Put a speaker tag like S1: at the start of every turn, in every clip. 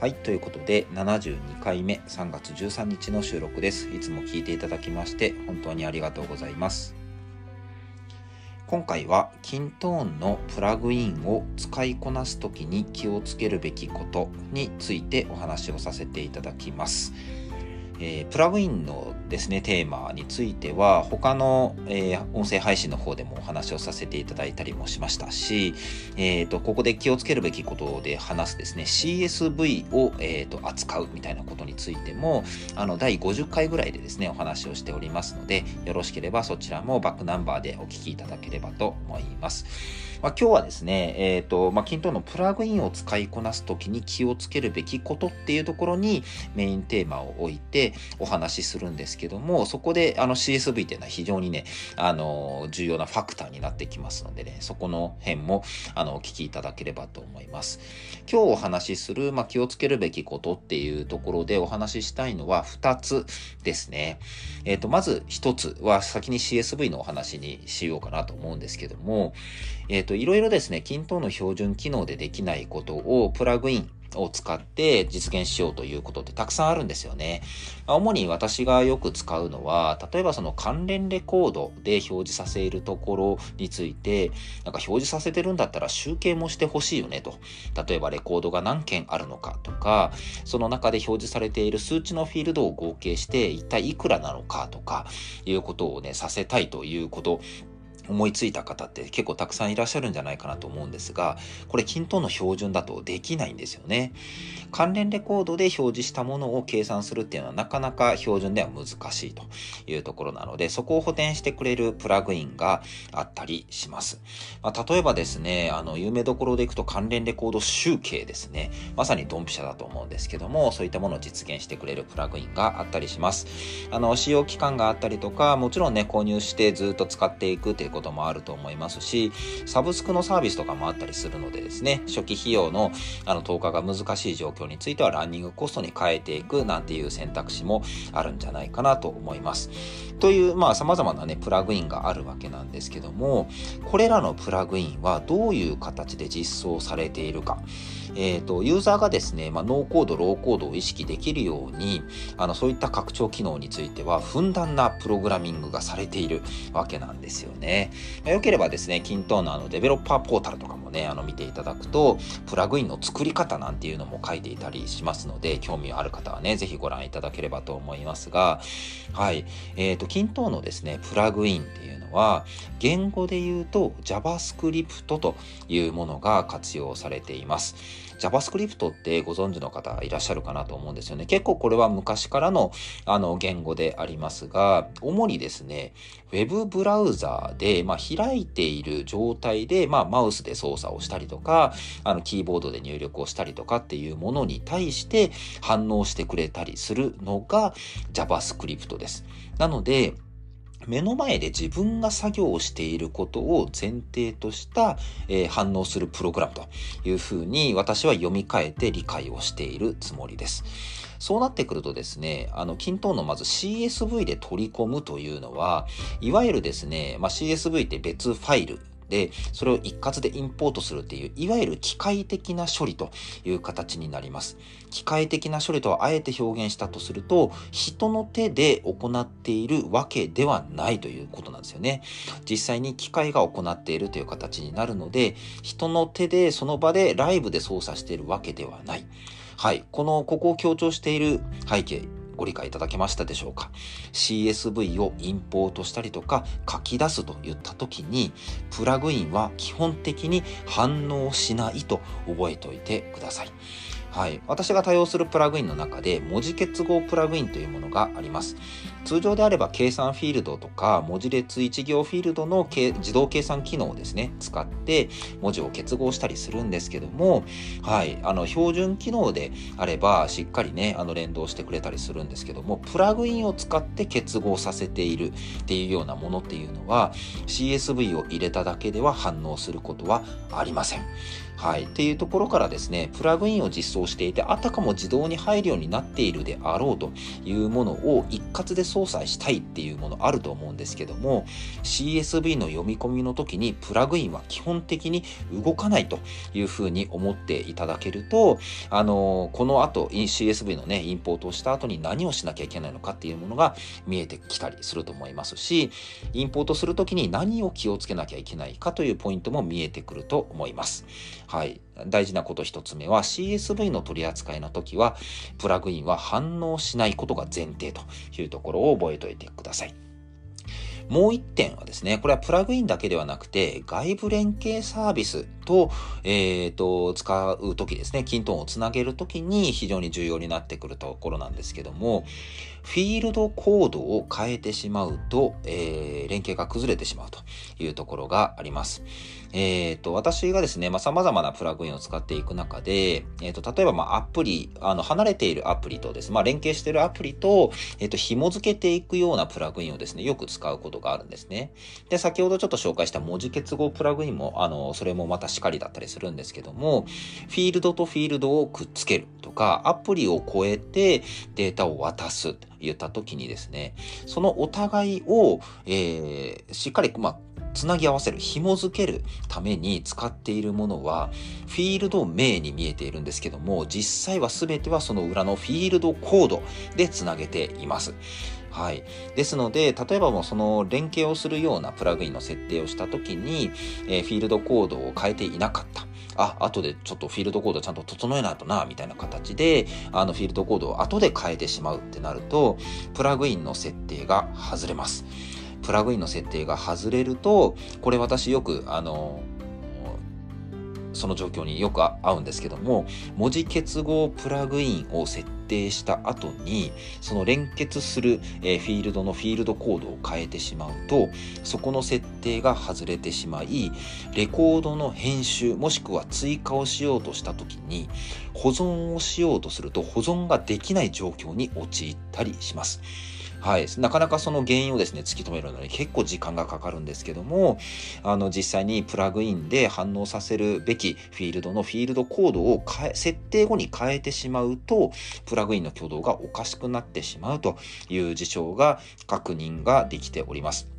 S1: はいということで72回目3月13日の収録ですいつも聞いていただきまして本当にありがとうございます今回はキントーンのプラグインを使いこなす時に気をつけるべきことについてお話をさせていただきます。えー、プラグインのですね、テーマについては、他の、えー、音声配信の方でもお話をさせていただいたりもしましたし、えっ、ー、と、ここで気をつけるべきことで話すですね、CSV を、えーと、扱うみたいなことについても、あの、第50回ぐらいでですね、お話をしておりますので、よろしければそちらもバックナンバーでお聞きいただければと思います。まあ、今日はですね、えっ、ー、と、まあ、キントーンのプラグインを使いこなすときに気をつけるべきことっていうところにメインテーマを置いてお話しするんですけども、そこであの CSV っていうのは非常にね、あの、重要なファクターになってきますのでね、そこの辺も、あの、お聞きいただければと思います。今日お話しする、まあ、気をつけるべきことっていうところでお話ししたいのは2つですね。えっ、ー、と、まず1つは先に CSV のお話にしようかなと思うんですけども、えっ、ー、と、いろいろですね、均等の標準機能でできないことをプラグインを使って実現しようということってたくさんあるんですよね。主に私がよく使うのは、例えばその関連レコードで表示させるところについて、なんか表示させてるんだったら集計もしてほしいよねと。例えばレコードが何件あるのかとか、その中で表示されている数値のフィールドを合計して一体いくらなのかとかいうことをね、させたいということ思いついた方って結構たくさんいらっしゃるんじゃないかなと思うんですが、これ均等の標準だとできないんですよね。関連レコードで表示したものを計算するっていうのはなかなか標準では難しいというところなので、そこを補填してくれるプラグインがあったりします。まあ、例えばですね、あの、有名どころでいくと関連レコード集計ですね。まさにドンピシャだと思うんですけども、そういったものを実現してくれるプラグインがあったりします。あの、使用期間があったりとか、もちろんね、購入してずっと使っていくということもあると思いますし、サブスクのサービスとかもあったりするのでですね、初期費用のあの投下が難しい状況についてはランニングコストに変えていくなんていう選択肢もあるんじゃないかなと思います。という、まあ様々なね、プラグインがあるわけなんですけども、これらのプラグインはどういう形で実装されているか。えっ、ー、と、ユーザーがですね、まあ、ノーコード、ローコードを意識できるように、あの、そういった拡張機能については、ふんだんなプログラミングがされているわけなんですよね。ま、よければですね、キントーンのあの、デベロッパーポータルとかもね、あの、見ていただくと、プラグインの作り方なんていうのも書いていたりしますので、興味ある方はね、ぜひご覧いただければと思いますが、はい。えっ、ー、と、キントーンのですね、プラグインっていうのは、言語で言うと JavaScript というものが活用されています。JavaScript ってご存知の方いらっしゃるかなと思うんですよね。結構これは昔からのあの言語でありますが、主にですね、Web ブラウザーで、まあ、開いている状態で、まあ、マウスで操作をしたりとか、あの、キーボードで入力をしたりとかっていうものに対して反応してくれたりするのが JavaScript です。なので、目の前で自分が作業をしていることを前提とした、えー、反応するプログラムというふうに私は読み替えて理解をしているつもりです。そうなってくるとですね、あの、均等のまず CSV で取り込むというのは、いわゆるですね、まあ、CSV って別ファイルで、それを一括でインポートするっていう、いわゆる機械的な処理という形になります。機械的な処理とはあえて表現したとすると、人の手で行っているわけではないということなんですよね。実際に機械が行っているという形になるので、人の手でその場でライブで操作しているわけではない。はい。この、ここを強調している背景、ご理解いただけましたでしょうか ?CSV をインポートしたりとか書き出すといった時に、プラグインは基本的に反応しないと覚えておいてください。はい。私が多用するプラグインの中で、文字結合プラグインというものがあります。通常であれば計算フィールドとか文字列1行フィールドの自動計算機能をですね、使って文字を結合したりするんですけども、はい、あの標準機能であればしっかりね、あの連動してくれたりするんですけども、プラグインを使って結合させているっていうようなものっていうのは CSV を入れただけでは反応することはありません。はい。っていうところからですね、プラグインを実装していて、あたかも自動に入るようになっているであろうというものを一括で操作したいっていうものあると思うんですけども、CSV の読み込みの時にプラグインは基本的に動かないというふうに思っていただけると、あの、この後、CSV のね、インポートをした後に何をしなきゃいけないのかっていうものが見えてきたりすると思いますし、インポートするときに何を気をつけなきゃいけないかというポイントも見えてくると思います。はい。大事なこと一つ目は CSV の取り扱いの時は、プラグインは反応しないことが前提というところを覚えておいてください。もう一点はですね、これはプラグインだけではなくて、外部連携サービスと、えっ、ー、と、使うときですね、キントンをつなげるときに非常に重要になってくるところなんですけども、フィールドコードを変えてしまうと、えー、連携が崩れてしまうというところがあります。えっ、ー、と、私がですね、まあ、様々なプラグインを使っていく中で、えっ、ー、と、例えば、ま、アプリ、あの、離れているアプリとですね、まあ、連携しているアプリと、えっ、と、紐付けていくようなプラグインをですね、よく使うことがあるんですね。で、先ほどちょっと紹介した文字結合プラグインも、あの、それもまたしかりだったりするんですけども、フィールドとフィールドをくっつけるとか、アプリを超えてデータを渡すと言った時にですね、そのお互いを、えー、しっかり、まあ、つなぎ合わせる、紐付けるために使っているものは、フィールド名に見えているんですけども、実際は全てはその裏のフィールドコードでつなげています。はい。ですので、例えばもうその連携をするようなプラグインの設定をしたときに、えー、フィールドコードを変えていなかった。あ、後でちょっとフィールドコードちゃんと整えないとな、みたいな形で、あのフィールドコードを後で変えてしまうってなると、プラグインの設定が外れます。プラグインの設定が外れると、これ私よく、あの、その状況によく合うんですけども、文字結合プラグインを設定した後に、その連結する、え、フィールドのフィールドコードを変えてしまうと、そこの設定が外れてしまい、レコードの編集もしくは追加をしようとした時に、保存をしようとすると保存ができない状況に陥ったりします。はい。なかなかその原因をですね、突き止めるのに結構時間がかかるんですけども、あの、実際にプラグインで反応させるべきフィールドのフィールドコードを変え、設定後に変えてしまうと、プラグインの挙動がおかしくなってしまうという事象が確認ができております。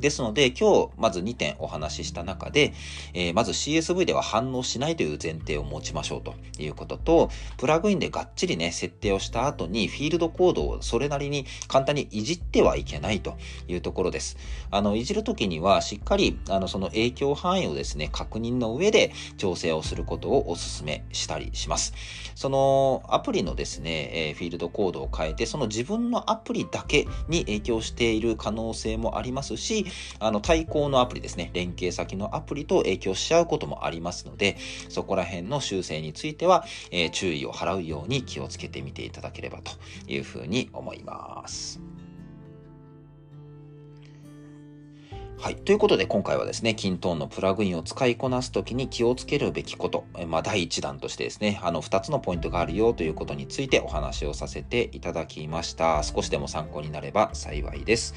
S1: ですので、今日、まず2点お話しした中で、えー、まず CSV では反応しないという前提を持ちましょうということと、プラグインでがっちりね、設定をした後に、フィールドコードをそれなりに簡単にいじってはいけないというところです。あの、いじるときには、しっかり、あの、その影響範囲をですね、確認の上で調整をすることをお勧めしたりします。その、アプリのですね、えー、フィールドコードを変えて、その自分のアプリだけに影響している可能性もありますし、あの、対抗のアプリですね、連携先のアプリと影響しちゃうこともありますので、そこら辺の修正については、えー、注意を払うように気をつけてみていただければというふうに思います。はい。ということで、今回はですね、キントーンのプラグインを使いこなすときに気をつけるべきこと、まあ、第1弾としてですね、あの、2つのポイントがあるよということについてお話をさせていただきました。少しでも参考になれば幸いです。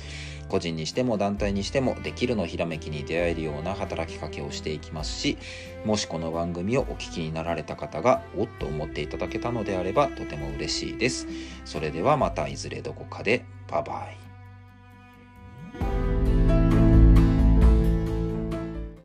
S1: 個人にしても団体にしても、できるのひらめきに出会えるような働きかけをしていきますし、もしこの番組をお聞きになられた方が、おっと思っていただけたのであれば、とても嬉しいです。それではまたいずれどこかで、バイバイ。